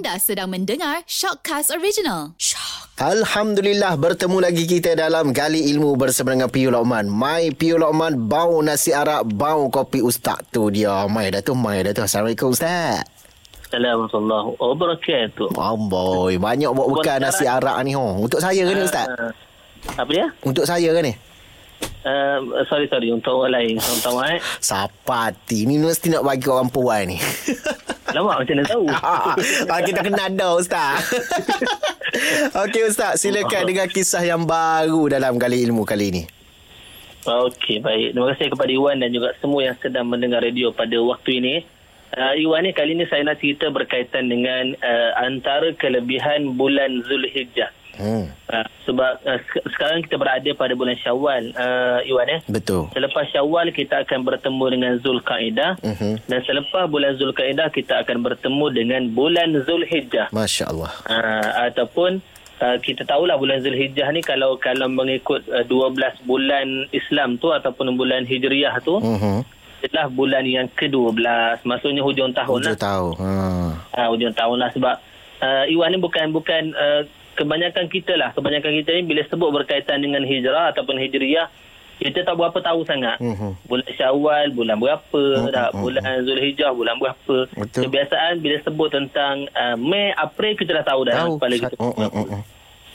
Anda sedang mendengar Shockcast Original. Alhamdulillah bertemu lagi kita dalam Gali Ilmu bersama dengan Piyu Lokman. Mai Piyu Lokman bau nasi arak, bau kopi ustaz tu dia. Mai dah tu, mai dah tu. Assalamualaikum ustaz. Assalamualaikum wabarakatuh. Amboi, banyak buat bekal nasi arak ni ho. Untuk saya ke ni ustaz? Uh, apa dia? Untuk saya ke ni? Uh, sorry sorry untuk orang lain Tuan-tuan eh. Sapati. Ni mesti nak bagi orang puan ni. Lama macam mana tahu? Ah, Kita kena ada Ustaz. Okey Ustaz Silakan dengan kisah yang baru Dalam kali ilmu kali ini. Okey baik. Terima kasih kepada Iwan Dan juga semua yang sedang mendengar radio Pada waktu ini. Uh, Iwan ni kali ini Saya nak cerita berkaitan dengan uh, Antara kelebihan bulan Zulhijjah Hmm. Uh, sebab uh, sekarang kita berada pada bulan Syawal uh, Iwan eh. Betul. Selepas Syawal kita akan bertemu dengan Zulkaidah uh-huh. dan selepas bulan Zulkaidah kita akan bertemu dengan bulan Zulhijjah. Masya-Allah. Uh, ataupun uh, kita tahulah bulan Zulhijjah ni kalau kalau mengikut uh, 12 bulan Islam tu ataupun bulan Hijriah tu uh-huh. adalah bulan yang ke-12 maksudnya hujung tahun hujung lah. tahun. Ha. Uh, hujung tahun lah sebab uh, Iwan ni bukan bukan uh, kebanyakan kita lah kebanyakan kita ni bila sebut berkaitan dengan hijrah ataupun hijriah kita tak berapa tahu sangat uh-huh. bulan syawal bulan berapa uh-huh. dah bulan zulhijjah bulan berapa Betul. kebiasaan bila sebut tentang uh, Mei April kita dah tahu dah tahu. kepala kita uh, uh, uh.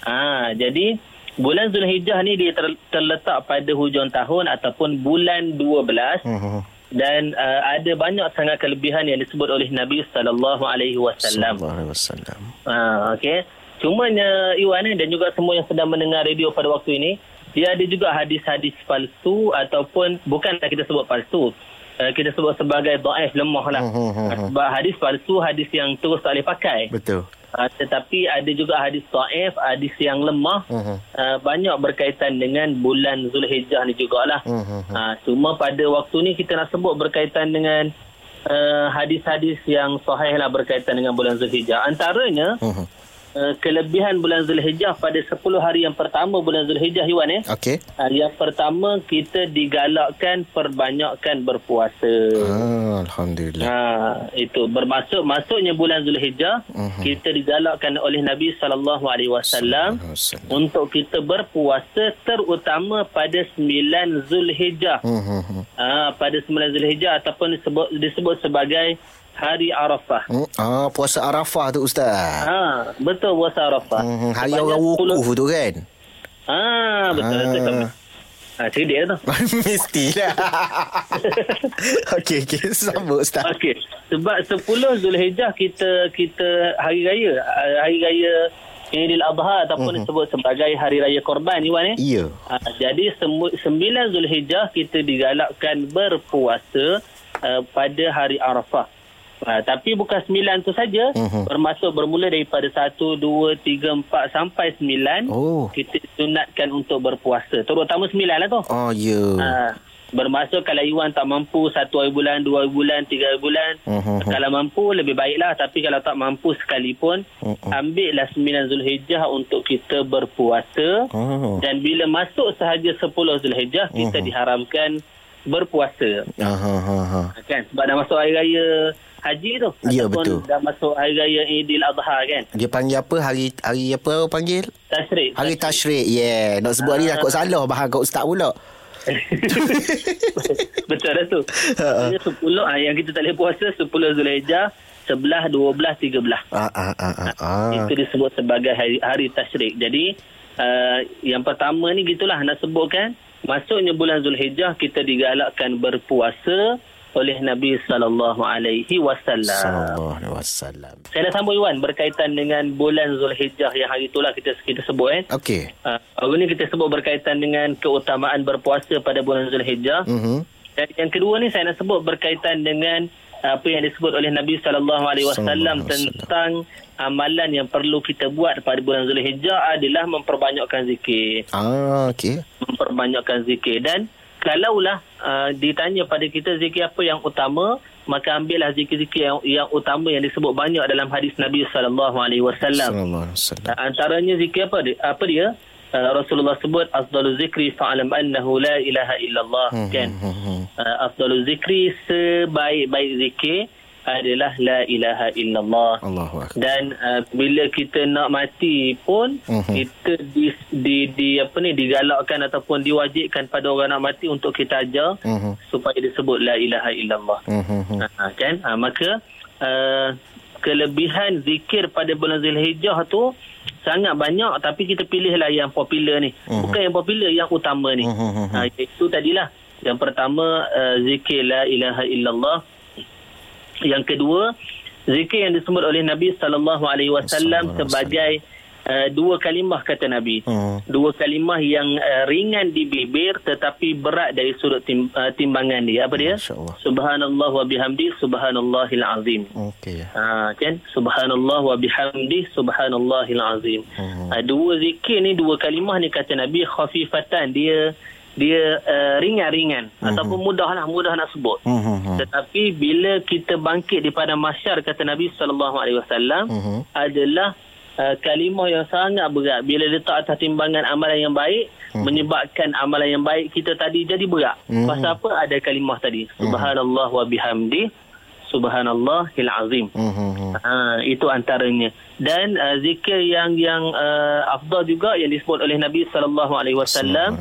Ha, jadi bulan zulhijjah ni dia ter- terletak pada hujung tahun ataupun bulan 12 uh-huh. dan uh, ada banyak sangat kelebihan yang disebut oleh Nabi sallallahu alaihi wasallam sallallahu alaihi wasallam ha okey Cumanya Iwan dan juga semua yang sedang mendengar radio pada waktu ini, dia ada juga hadis-hadis palsu ataupun bukanlah kita sebut palsu. Uh, kita sebut sebagai daif lemah lah. Uh, uh, uh, Sebab hadis palsu, hadis yang terus tak boleh pakai. Betul. Uh, tetapi ada juga hadis daif, hadis yang lemah. Uh, banyak berkaitan dengan bulan Zulhijjah ni jugalah. Uh. Uh, cuma pada waktu ni kita nak sebut berkaitan dengan uh, hadis-hadis yang sahih lah berkaitan dengan bulan Zulhijjah. Antaranya... uh Uh, kelebihan bulan Zulhijjah pada 10 hari yang pertama bulan Zulhijjah Iwan eh. Okey. Uh, yang pertama kita digalakkan perbanyakkan berpuasa. Ah, alhamdulillah. Ha itu bermaksud masuknya bulan Zulhijjah uh-huh. kita digalakkan oleh Nabi sallallahu alaihi wasallam untuk kita berpuasa terutama pada 9 Zulhijjah. Uh-huh. Uh, pada 9 Zulhijjah ataupun disebut disebut sebagai hari Arafah. Hmm, ah, puasa Arafah tu ustaz. Ha, betul puasa Arafah. Hmm, hari orang wukuf tu kan. Ah, betul ah. betul. Ha, cerdik lah tu. Mestilah. okey, okey. Sambut Ustaz. Okey. Sebab 10 Zulhijjah kita kita hari raya. Hari raya Idul Adha ataupun uh-huh. disebut sebagai hari raya korban Iwan eh. Ya. Ha, jadi semu, 9 Zulhijjah kita digalakkan berpuasa uh, pada hari Arafah. Ha, tapi bukan sembilan tu saja. Uh-huh. Bermaksud bermula daripada satu, dua, tiga, empat sampai sembilan. Oh. Kita sunatkan untuk berpuasa. Terutama sembilan lah tu. Oh, ya. Yeah. Ha, bermaksud kalau Iwan tak mampu satu hari bulan, dua hari bulan, tiga hari bulan. Uh-huh. Kalau mampu lebih baiklah. Tapi kalau tak mampu sekalipun. Uh-huh. Ambillah sembilan Zulhijjah untuk kita berpuasa. Uh-huh. Dan bila masuk sahaja sepuluh Zulhijjah. Kita uh-huh. diharamkan berpuasa. Uh-huh. Uh-huh. Kan? Sebab dah masuk hari raya haji tu ya, betul. dah masuk hari raya Idul Adha kan dia panggil apa hari hari apa panggil tashrik hari tashrik yeah nak sebut hari takut salah bahang kat ustaz pula betul dah tu Jadi 10 ah, yang kita tak boleh puasa 10 Zulhijjah 11 12 13 ah, ah, ah, ah, ah. itu disebut sebagai hari, hari tashrik jadi uh, yang pertama ni gitulah nak sebutkan masuknya bulan Zulhijjah kita digalakkan berpuasa oleh Nabi sallallahu alaihi wasallam. Sallallahu alaihi wasallam. Saya nak sambung Iwan berkaitan dengan bulan Zulhijjah yang hari itulah kita kita sebut eh. Okey. Uh, hari ni kita sebut berkaitan dengan keutamaan berpuasa pada bulan Zulhijjah. Mhm. Dan yang kedua ni saya nak sebut berkaitan dengan apa yang disebut oleh Nabi sallallahu alaihi wasallam tentang amalan yang perlu kita buat pada bulan Zulhijjah adalah memperbanyakkan zikir. Ah, okey. Memperbanyakkan zikir. Dan kalaulah uh, ditanya pada kita zikir apa yang utama maka ambillah zikir-zikir yang, yang utama yang disebut banyak dalam hadis Nabi sallallahu alaihi wasallam. Uh, antaranya zikir apa dia? Apa dia uh, Rasulullah sebut afdalu zikri fa'lam annahu la ilaha illallah hmm, kan hmm, hmm, hmm. uh, afdalu zikri sebaik-baik zikir adalah la ilaha illallah. Allahu akbar. Dan uh, bila kita nak mati pun Mhm. kita di, di di apa ni digalakkan ataupun diwajibkan pada orang nak mati untuk kita ajar Mhm. supaya disebut la ilaha illallah. Mhm. Ha, kan? Ha, maka uh, kelebihan zikir pada bulan Zulhijjah tu sangat banyak tapi kita pilihlah yang popular ni. Mhm. Bukan yang popular, yang utama ni. Mhm. Ha, itu tadilah. Yang pertama uh, zikir la ilaha illallah. Yang kedua, zikir yang disebut oleh Nabi sallallahu alaihi wasallam sebagai uh, dua kalimah kata Nabi. Hmm. Dua kalimah yang uh, ringan di bibir tetapi berat dari sudut tim, uh, timbangan dia. Apa dia? Subhanallah wa bihamdi subhanallahil azim. Okey. Ha, kan subhanallah wa bihamdi subhanallahil azim. Hmm. Ha, dua zikir ni dua kalimah ni kata Nabi khafifatan dia dia uh, ringan-ringan Hmm. ataupun mudahlah mudah nak sebut. Mhm. Tetapi bila kita bangkit di pada mahsyar kata Nabi sallallahu alaihi wasallam adalah uh, kalimah yang sangat berat bila letak atas timbangan amalan yang baik menyebabkan amalan yang baik kita tadi jadi berat. Mhm. Pasal apa ada kalimah tadi? Subhanallah wa bihamdi subhanallahil azim. Mhm. Ha, itu antaranya. Dan uh, zikir yang yang uh, afdal juga yang disebut oleh Nabi Sallallahu alaihi wasallam.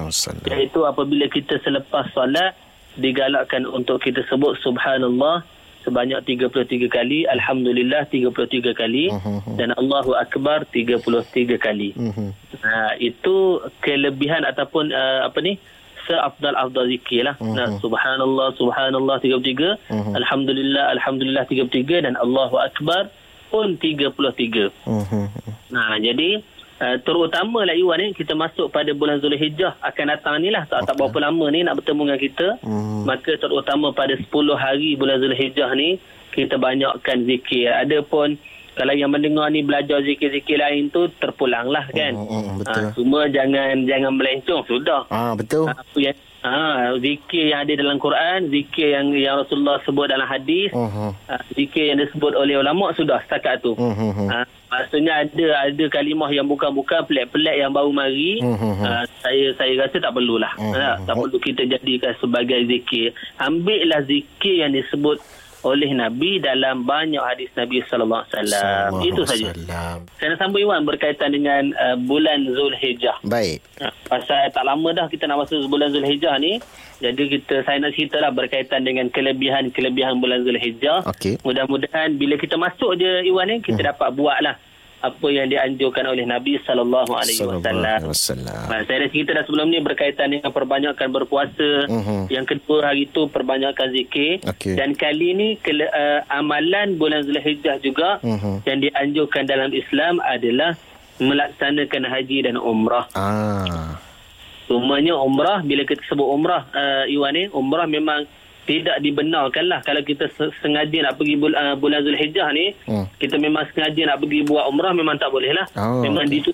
iaitu apabila kita selepas solat digalakkan untuk kita sebut subhanallah sebanyak 33 kali, alhamdulillah 33 kali Mhm. dan Allahu akbar 33 kali. Mhm. Ha, itu kelebihan ataupun uh, apa ni? seafdal-afdal zikir lah. Mhm. Nah, subhanallah, subhanallah 33, Mhm. alhamdulillah, alhamdulillah 33 dan Allahu akbar pun 33. Mhm. Nah, jadi uh, terutama lah Iwan ni kita masuk pada bulan Zulhijjah akan datang ni lah tak, tak berapa lama ni nak bertemu dengan kita. Hmm. Maka terutama pada 10 hari bulan Zulhijjah ni kita banyakkan zikir. Ada pun kalau yang mendengar ni belajar zikir-zikir lain tu terpulanglah kan. Hmm, hmm, betul. Ah, cuma jangan jangan melencong sudah. Ah betul. Apa yang ha, zikir yang ada dalam Quran, zikir yang yang Rasulullah sebut dalam hadis, Mhm. ha, zikir yang disebut oleh ulama sudah setakat tu. Mhm. Ha, maksudnya ada ada kalimah yang bukan-bukan pelik-pelik yang baru mari. Mhm. Ha, saya saya rasa tak perlulah. Mhm. Ha, tak perlu kita jadikan sebagai zikir. Ambillah zikir yang disebut oleh Nabi dalam banyak hadis Nabi sallallahu alaihi wasallam. Itu saja. Saya nak sambung Iwan berkaitan dengan uh, bulan Zulhijjah. Baik. Ha, pasal tak lama dah kita nak masuk bulan Zulhijjah ni. Jadi kita saya nak cerita lah berkaitan dengan kelebihan-kelebihan bulan Zulhijjah. Okey. Mudah-mudahan bila kita masuk je Iwan ni kita dapat buat lah apa yang dianjurkan oleh Nabi sallallahu alaihi wasallam. saya dah cerita dah sebelum ni berkaitan dengan perbanyakkan berpuasa. Mhm. Yang kedua hari itu perbanyakkan zikir. Okey. Dan kali ni kele, uh, amalan bulan Zulhijjah juga Mhm. yang dianjurkan dalam Islam adalah melaksanakan haji dan umrah. Ah. Semuanya umrah bila kita sebut umrah uh, Iwan ni umrah memang tidak dibenarkan lah kalau kita se- sengaja nak pergi bul- uh, bulan Zulhijjah ni Hmm. kita memang sengaja nak pergi buat umrah memang tak boleh lah Oh, memang okey. di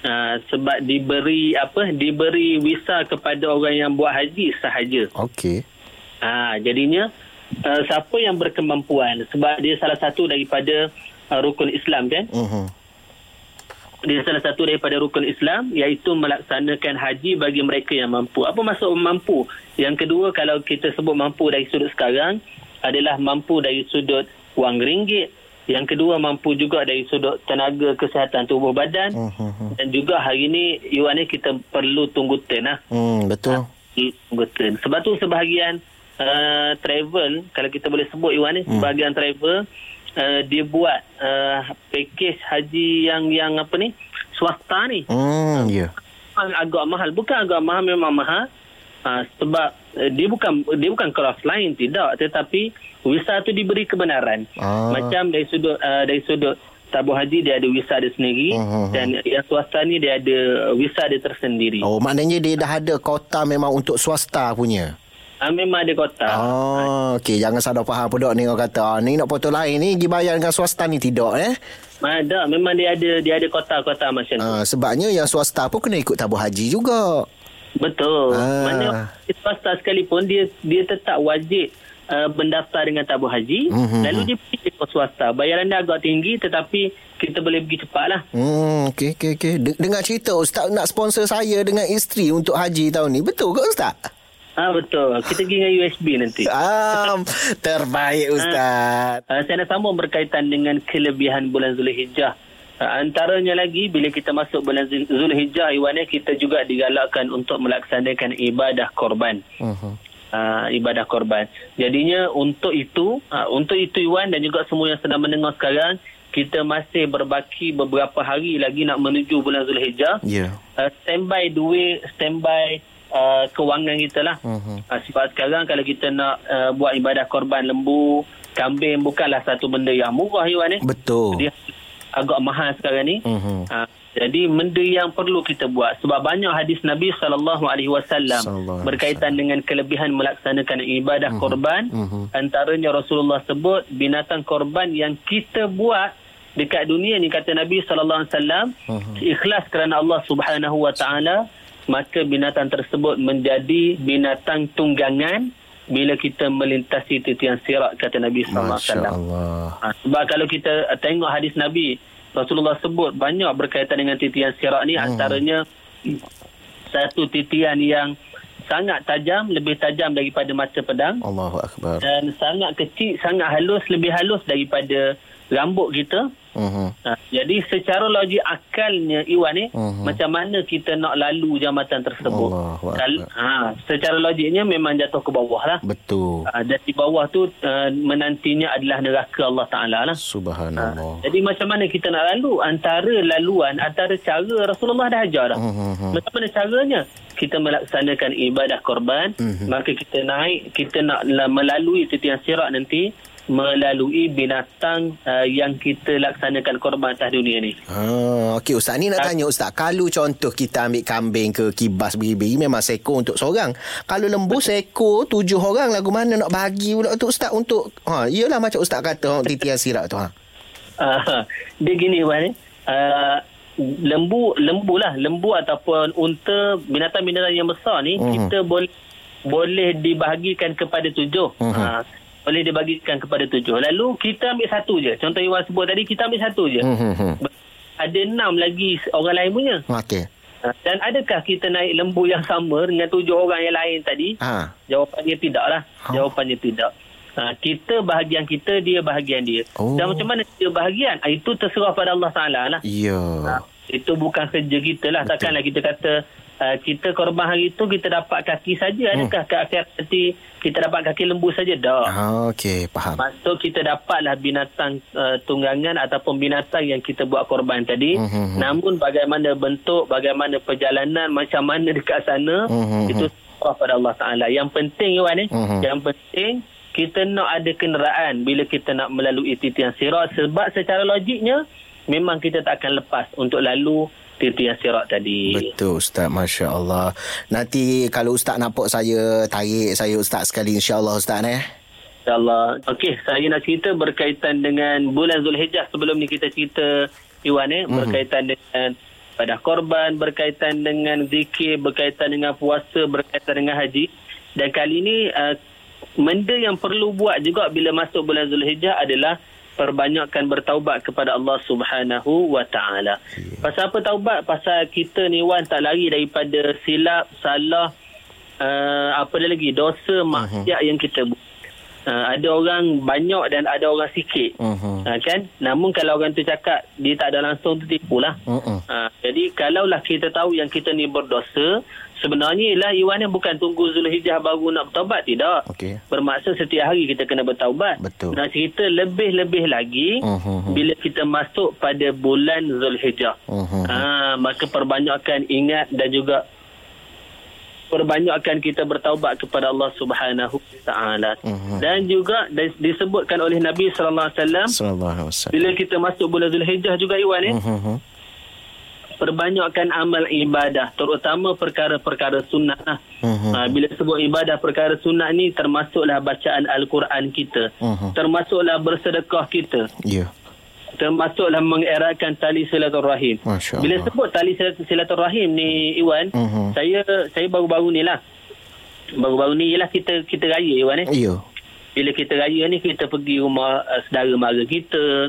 Uh, sebab diberi apa diberi visa kepada orang yang buat haji sahaja. Okey. Ha, jadinya uh, siapa yang berkemampuan sebab dia salah satu daripada uh, rukun Islam kan? Mhm. Dia salah satu daripada rukun Islam iaitu melaksanakan haji bagi mereka yang mampu. Apa maksud mampu? Yang kedua kalau kita sebut mampu dari sudut sekarang adalah mampu dari sudut wang ringgit. Yang kedua mampu juga dari sudut tenaga kesihatan tubuh badan Mhm. dan juga hari ini Iwan ni kita perlu tunggu turn lah. Hmm, betul. Tunggu turn. Sebab tu sebahagian uh, travel kalau kita boleh sebut Iwan ni sebahagian travel uh, dia buat uh, package haji yang yang apa ni swasta ni Hmm, ya. Memang agak mahal bukan agak mahal memang mahal uh, sebab uh, dia bukan dia bukan kelas lain tidak tetapi visa tu diberi kebenaran Ah. macam dari sudut uh, dari sudut tabung haji dia ada visa dia sendiri Mhm. dan yang swasta ni dia ada visa dia tersendiri Oh, maknanya dia dah ada kota memang untuk swasta punya. Uh, memang ada kota Oh, okey. Jangan salah faham pula ni orang kata, ah, ni nak potong lain ni, pergi bayar dengan swasta ni tidak eh. ada memang dia ada dia ada kota-kota macam tu Ah, sebabnya yang swasta pun kena ikut tabung haji juga. Betul. Ah. Mana swasta sekalipun dia dia tetap wajib uh, mendaftar dengan tabung haji Mhm. lalu dia pergi ke swasta. Bayaran dia agak tinggi tetapi kita boleh pergi cepatlah. Hmm, okey okey okey. De- dengar cerita ustaz nak sponsor saya dengan isteri untuk haji tahun ni. Betul ke ustaz? Ah betul. Kita pergi dengan USB nanti. Ah, terbaik Ustaz. Uh, saya nak sambung berkaitan dengan kelebihan bulan Zulhijjah. Uh, antaranya lagi bila kita masuk bulan Zul- Zulhijjah Iwan eh, kita juga digalakkan untuk melaksanakan ibadah korban. Uh-huh. Uh, ibadah korban. Jadinya untuk itu, uh, untuk itu Iwan dan juga semua yang sedang mendengar sekarang, kita masih berbaki beberapa hari lagi nak menuju bulan Zulhijjah. Ya. Uh, standby duit, standby uh, kewangan kita lah. Uh-huh. Uh, sebab sekarang kalau kita nak uh, buat ibadah korban lembu, kambing bukanlah satu benda yang murah Iwan eh. Betul. Dia agak mahal sekarang ni. Mhm. Uh, jadi benda yang perlu kita buat sebab banyak hadis Nabi sallallahu alaihi wasallam berkaitan dengan kelebihan melaksanakan ibadah Mhm. korban Mhm. antaranya Rasulullah sebut binatang korban yang kita buat dekat dunia ni kata Nabi sallallahu alaihi wasallam ikhlas kerana Allah Subhanahu wa taala maka binatang tersebut menjadi binatang tunggangan bila kita melintasi titian sirat kata Nabi sallallahu alaihi Masya wasallam. Ha, sebab kalau kita tengok hadis Nabi, Rasulullah sebut banyak berkaitan dengan titian sirat ni. Hmm. Antaranya satu titian yang sangat tajam, lebih tajam daripada mata pedang. Allahu Akbar. Dan sangat kecil, sangat halus, lebih halus daripada rambut kita. Uh-huh. Ha, jadi secara logik akalnya Iwan ni Mhm. macam mana kita nak lalu jambatan tersebut. Kal- ha, secara logiknya memang jatuh ke bawah lah. Betul. Ha, dan di bawah tu uh, menantinya adalah neraka Allah Ta'ala lah. Subhanallah. Jadi macam mana kita nak lalu antara laluan antara cara Rasulullah dah ajar dah. Mhm. Macam mana caranya? Kita melaksanakan ibadah korban, Mhm. maka kita naik, kita nak la- melalui titian sirat nanti melalui binatang uh, yang kita laksanakan korban atas dunia ni. Ha, okey Ustaz ni nak tanya Ustaz Kalau contoh kita ambil kambing ke kibas beri-beri Memang seekor untuk seorang Kalau lembu seekor tujuh orang lagu mana nak bagi pula tu Ustaz untuk ha, Iyalah macam Ustaz kata Titian sirat tu ha. Uh, dia gini Wan, uh, lembu lembu lah, lembu ataupun unta binatang-binatang yang besar ni Mhm. kita boleh boleh dibahagikan kepada tujuh. Mhm. Uh, boleh dibagikan kepada tujuh. Lalu kita ambil satu je. Contoh Iwan sebut tadi kita ambil satu je. Mhm. Ada enam lagi orang lain punya. Okey Uh, dan adakah kita naik lembu yang sama dengan tujuh orang yang lain tadi? ha. Jawapannya tidaklah. Oh. Jawapannya tidak. Ha, kita bahagian kita, dia bahagian dia. Oh. Dan macam mana dia bahagian? Ha, itu terserah pada Allah Ta'ala lah. Ya Ha, itu bukan kerja kita lah. Takkanlah kita kata uh, kita korban hari itu kita dapat kaki saja. Adakah ke akhirat nanti kita dapat kaki lembu saja? Ha, Okey faham Maksud kita dapatlah binatang uh, tunggangan ataupun binatang yang kita buat korban tadi. Mhm. Namun bagaimana bentuk, bagaimana perjalanan, macam mana dekat sana, Mhm. itu serah pada Allah Ta'ala. Yang penting Iwan ni, Mhm. yang penting kita nak ada kenderaan bila kita nak melalui titian sirat. Sebab secara logiknya, memang kita tak akan lepas untuk lalu titian sirat tadi. Betul Ustaz Masya Allah Nanti kalau Ustaz nampak saya Tarik saya Ustaz sekali InsyaAllah Ustaz eh InsyaAllah. Okey, saya nak cerita berkaitan dengan bulan Zulhijjah. Sebelum ni kita cerita Iwan eh, Mhm. berkaitan dengan pada korban, berkaitan dengan zikir, berkaitan dengan puasa, berkaitan dengan haji. Dan kali ni uh, benda yang perlu buat juga bila masuk bulan Zulhijjah adalah perbanyakkan bertaubat kepada Allah Subhanahu wa taala. Pasal apa taubat? Pasal kita ni Wan tak lari daripada silap, salah, uh, apa dia lagi? Dosa maksiat yang kita buat. Uh, ada orang banyak dan ada orang sikit. Mhm. Uh, kan? Namun kalau orang tu cakap dia tak ada langsung tu tipulah. Mhm. Uh, jadi kalaulah kita tahu yang kita ni berdosa, sebenarnya ialah Iwan ni bukan tunggu Zulhijjah baru nak bertaubat tidak. Okey Bermaksud setiap hari kita kena bertaubat. Betul. Nak cerita lebih-lebih lagi Mhm. bila kita masuk pada bulan Zulhijjah. Mhm. Ha, maka perbanyakkan ingat dan juga perbanyakkan kita bertaubat kepada Allah Subhanahu wa taala. Mhm. Dan juga dis- disebutkan oleh Nabi sallallahu alaihi wasallam Sallallahu alaihi wasallam bila kita masuk bulan Zulhijjah juga Iwan eh Mhm. Perbanyakkan amal ibadah terutama perkara-perkara sunnah. Ha, bila sebut ibadah perkara sunnah ni termasuklah bacaan al-Quran kita. Mhm. Termasuklah bersedekah kita. Ya Termasuklah mengeratkan tali silaturahim. Bila sebut tali silat- silaturahim ni Iwan, Mhm. saya saya baru-baru ni lah. Baru-baru ni ialah kita kita raya Iwan eh. Ya Bila kita raya ni kita pergi rumah uh, saudara mara kita,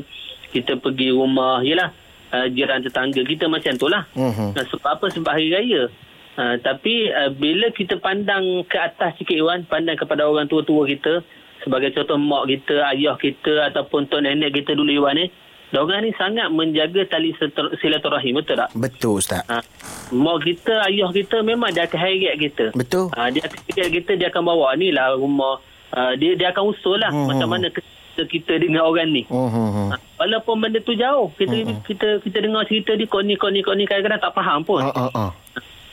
kita pergi rumah yalah uh, jiran tetangga kita macam tu lah. Mhm. Nah, sebab apa? Sebab hari raya. Uh, tapi uh, bila kita pandang ke atas sikit Iwan, pandang kepada orang tua-tua kita, sebagai contoh mak kita, ayah kita ataupun tok nenek kita dulu Iwan ni, Diorang ni sangat menjaga tali silaturahim, betul tak? Betul Ustaz. Ha, mak kita, ayah kita memang dia akan heret kita. Betul. Ha, dia akan heret kita, dia akan bawa ni lah rumah. Ha, dia dia akan usul lah Hmm. macam mana kita, kita dengan orang ni. Ha, walaupun benda tu jauh, kita kita kita dengar cerita dia kau ni, kau ni, kau ni, kadang-kadang tak faham pun. Ah.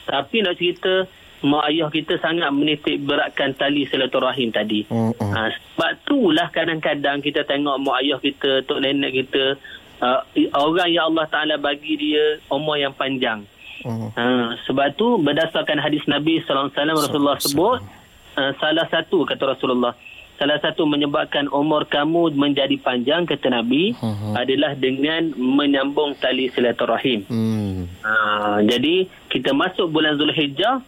Tapi nak cerita, mak ayah kita sangat menitik beratkan tali silaturahim tadi. Hmm. Ha, sebab itulah kadang-kadang kita tengok mak ayah kita, tok nenek kita, uh, orang yang Allah Ta'ala bagi dia umur yang panjang. Hmm. Ha, sebab tu berdasarkan hadis Nabi SAW Rasulullah sebut, uh, salah satu kata Rasulullah, salah satu menyebabkan umur kamu menjadi panjang kata Nabi Hmm. adalah dengan menyambung tali silaturahim. Hmm. Ha, jadi kita masuk bulan Zulhijjah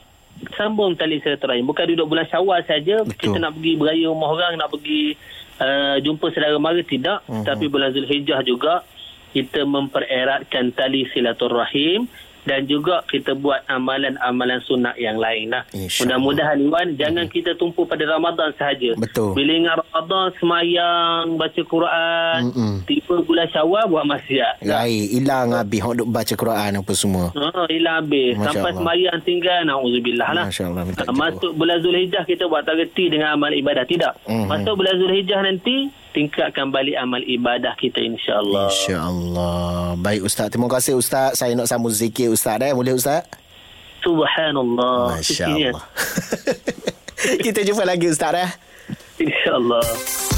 sambung tali silaturahim. Bukan duduk bulan Syawal saja Betul. kita nak pergi beraya rumah orang, nak pergi uh, jumpa saudara mara tidak, Mhm. tapi bulan Zulhijjah juga kita mempereratkan tali silaturahim dan juga kita buat amalan-amalan sunat yang lain lah. Mudah-mudahan Iwan jangan kita tumpu pada Ramadan sahaja. Betul. Bila ingat Ramadan semayang, baca Quran, Mm-mm. tiba bulan Syawal buat maksiat. Lain, hilang habis hok duk baca Quran apa semua. Ha, hilang habis. Masya Sampai Allah. sembahyang tinggal, na'udzubillah lah. Masya Allah, minta Ha, Masuk bulan Zulhijjah, kita buat tak reti dengan amal ibadah. Tidak. Mhm. Masuk bulan Zulhijjah nanti, tingkatkan balik amal ibadah kita insyaAllah. InsyaAllah. Baik Ustaz. Terima kasih Ustaz. Saya nak sambung zikir Ustaz. Eh? Boleh Ustaz? Subhanallah. Masya Sucinya. Allah. Kita jumpa lagi Ustaz. Eh? InsyaAllah.